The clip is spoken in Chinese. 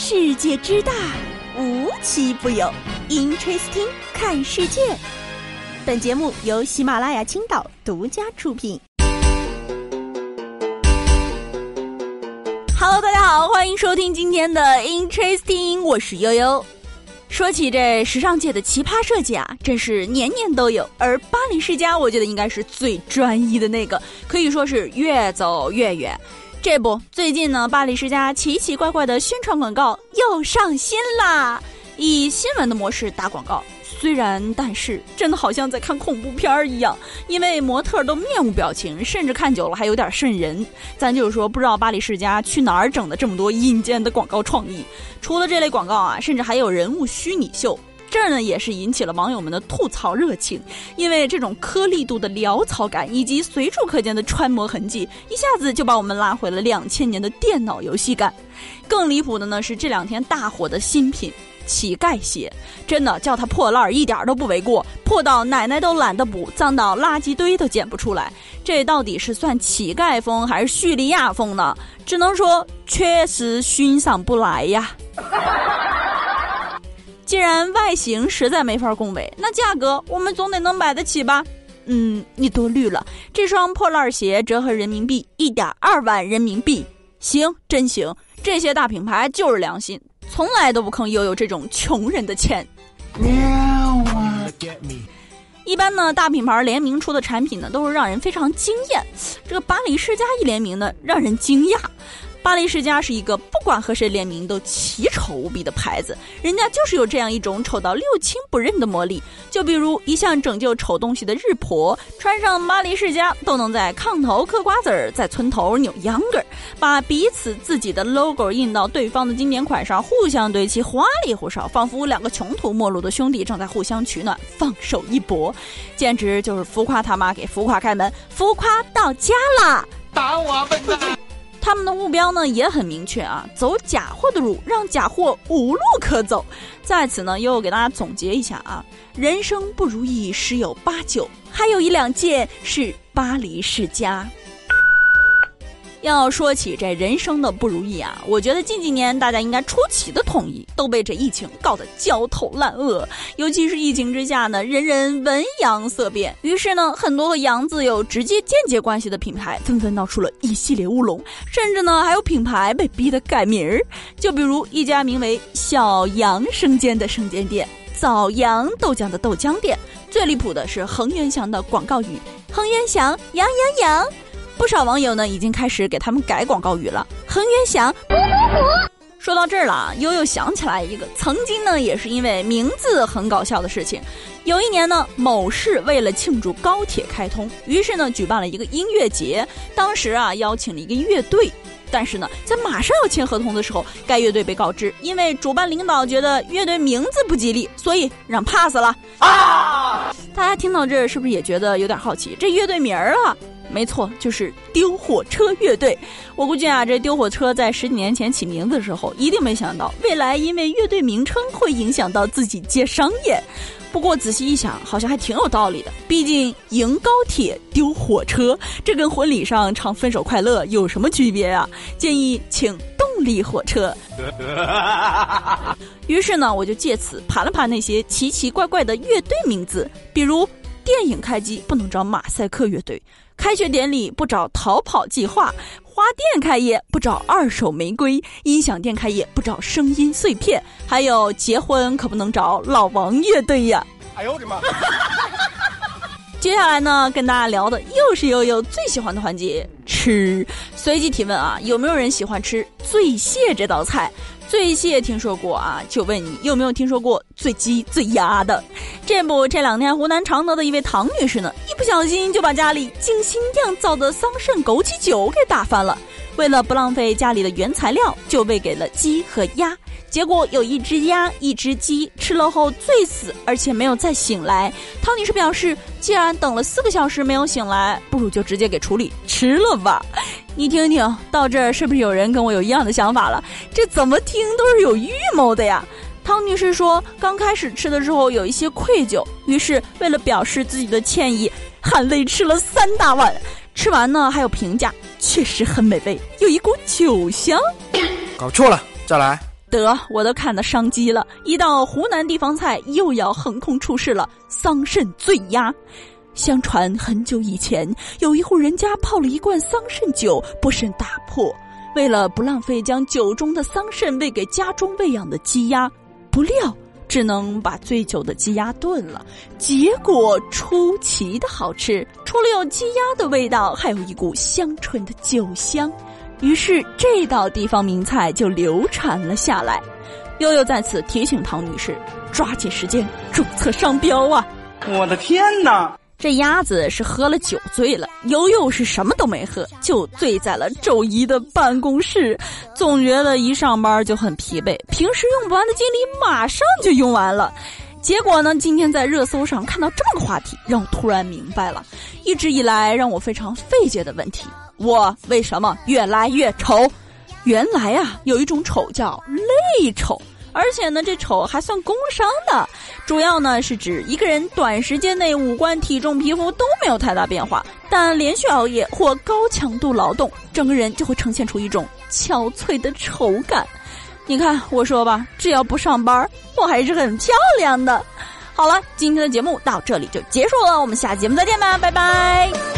世界之大，无奇不有。Interesting，看世界。本节目由喜马拉雅青岛独家出品。Hello，大家好，欢迎收听今天的 Interesting，我是悠悠。说起这时尚界的奇葩设计啊，真是年年都有。而巴黎世家，我觉得应该是最专一的那个，可以说是越走越远。这不，最近呢，巴黎世家奇奇怪怪的宣传广告又上新啦，以新闻的模式打广告。虽然，但是真的好像在看恐怖片儿一样，因为模特都面无表情，甚至看久了还有点瘆人。咱就是说，不知道巴黎世家去哪儿整的这么多阴间的广告创意。除了这类广告啊，甚至还有人物虚拟秀，这儿呢也是引起了网友们的吐槽热情。因为这种颗粒度的潦草感以及随处可见的穿模痕迹，一下子就把我们拉回了两千年的电脑游戏感。更离谱的呢是这两天大火的新品。乞丐鞋，真的叫它破烂儿一点都不为过，破到奶奶都懒得补，脏到垃圾堆都捡不出来。这到底是算乞丐风还是叙利亚风呢？只能说确实欣赏不来呀。既然外形实在没法恭维，那价格我们总得能买得起吧？嗯，你多虑了，这双破烂鞋折合人民币一点二万人民币，行，真行，这些大品牌就是良心。从来都不坑悠悠这种穷人的钱。一般呢，大品牌联名出的产品呢，都是让人非常惊艳。这个巴黎世家一联名呢，让人惊讶。巴黎世家是一个不管和谁联名都奇丑无比的牌子，人家就是有这样一种丑到六亲不认的魔力。就比如一向拯救丑东西的日婆，穿上巴黎世家都能在炕头嗑瓜子儿，在村头扭秧歌儿，把彼此自己的 logo 印到对方的经典款上，互相对其花里胡哨，仿佛两个穷途末路的兄弟正在互相取暖，放手一搏，简直就是浮夸他妈给浮夸开门，浮夸到家啦！打我笨蛋！他们的目标呢也很明确啊，走假货的路，让假货无路可走。在此呢，又给大家总结一下啊，人生不如意十有八九，还有一两件是巴黎世家。要说起这人生的不如意啊，我觉得近几年大家应该出奇的统一，都被这疫情搞得焦头烂额。尤其是疫情之下呢，人人闻羊色变，于是呢，很多和羊字有直接间接关系的品牌纷纷闹出了一系列乌龙，甚至呢，还有品牌被逼得改名儿。就比如一家名为“小羊生煎”的生煎店，“早阳豆浆”的豆浆店。最离谱的是恒源祥的广告语：“恒源祥，羊羊羊。”不少网友呢已经开始给他们改广告语了。恒源祥，说到这儿了，悠悠想起来一个曾经呢也是因为名字很搞笑的事情。有一年呢，某市为了庆祝高铁开通，于是呢举办了一个音乐节。当时啊邀请了一个乐队，但是呢在马上要签合同的时候，该乐队被告知，因为主办领导觉得乐队名字不吉利，所以让 pass 了。啊！大家听到这儿是不是也觉得有点好奇？这乐队名儿啊？没错，就是丢火车乐队。我估计啊，这丢火车在十几年前起名字的时候，一定没想到未来因为乐队名称会影响到自己接商业。不过仔细一想，好像还挺有道理的。毕竟迎高铁丢火车，这跟婚礼上唱分手快乐有什么区别啊？建议请动力火车。于是呢，我就借此盘了盘那些奇奇怪怪的乐队名字，比如电影开机不能找马赛克乐队。开学典礼不找逃跑计划，花店开业不找二手玫瑰，音响店开业不找声音碎片，还有结婚可不能找老王乐队呀！哎呦我的妈！接下来呢，跟大家聊的又是悠悠最喜欢的环节——吃。随机提问啊，有没有人喜欢吃醉蟹这道菜？醉蟹听说过啊，就问你有没有听说过醉鸡、醉鸭的？这不，这两天湖南常德的一位唐女士呢，一不小心就把家里精心酿造的桑葚枸杞酒给打翻了。为了不浪费家里的原材料，就喂给了鸡和鸭。结果有一只鸭、一只鸡吃了后醉死，而且没有再醒来。汤女士表示，既然等了四个小时没有醒来，不如就直接给处理吃了吧。你听听到这儿，是不是有人跟我有一样的想法了？这怎么听都是有预谋的呀！汤女士说，刚开始吃的时候有一些愧疚，于是为了表示自己的歉意，含泪吃了三大碗。吃完呢，还有评价，确实很美味，有一股酒香。搞错了，再来。得，我都看到商机了。一道湖南地方菜又要横空出世了——桑葚醉鸭。相传很久以前，有一户人家泡了一罐桑葚酒，不慎打破。为了不浪费将酒中的桑葚喂给家中喂养的鸡鸭，不料只能把醉酒的鸡鸭炖了。结果出奇的好吃，除了有鸡鸭的味道，还有一股香醇的酒香。于是这道地方名菜就流传了下来。悠悠在此提醒唐女士，抓紧时间注册商标啊！我的天哪！这鸭子是喝了酒醉了，悠悠是什么都没喝，就醉在了周一的办公室，总觉得一上班就很疲惫，平时用不完的精力马上就用完了。结果呢，今天在热搜上看到这么个话题，让我突然明白了，一直以来让我非常费解的问题：我为什么越来越丑？原来啊，有一种丑叫累丑。而且呢，这丑还算工伤的，主要呢是指一个人短时间内五官、体重、皮肤都没有太大变化，但连续熬夜或高强度劳动，整个人就会呈现出一种憔悴的丑感。你看，我说吧，只要不上班，我还是很漂亮的。好了，今天的节目到这里就结束了，我们下节目再见吧，拜拜。